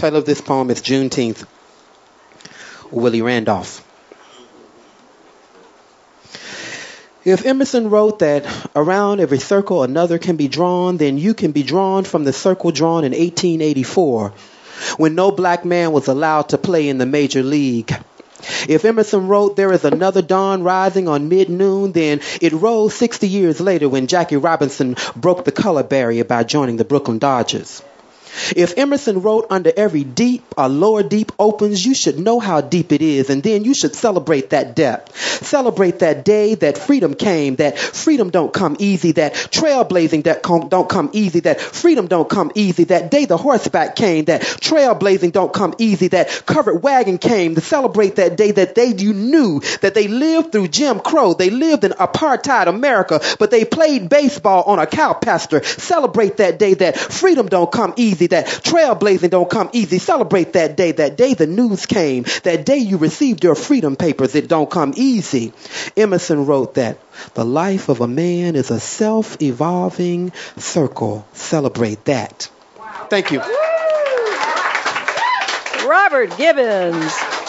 Title of this poem is Juneteenth. Willie Randolph. If Emerson wrote that around every circle another can be drawn, then you can be drawn from the circle drawn in 1884 when no black man was allowed to play in the major league. If Emerson wrote there is another dawn rising on mid noon, then it rose 60 years later when Jackie Robinson broke the color barrier by joining the Brooklyn Dodgers. If Emerson wrote, Under every deep, a lower deep opens, you should know how deep it is, and then you should celebrate that depth. Celebrate that day that freedom came, that freedom don't come easy, that trailblazing that don't come easy, that freedom don't come easy, that day the horseback came, that trailblazing don't come easy, that covered wagon came, to celebrate that day that they you knew that they lived through Jim Crow, they lived in apartheid America, but they played baseball on a cow pasture. Celebrate that day that freedom don't come easy easy. That trailblazing don't come easy. Celebrate that day. That day the news came. That day you received your freedom papers. It don't come easy. Emerson wrote that the life of a man is a self-evolving circle. Celebrate that. Wow. Thank you. Robert Gibbons.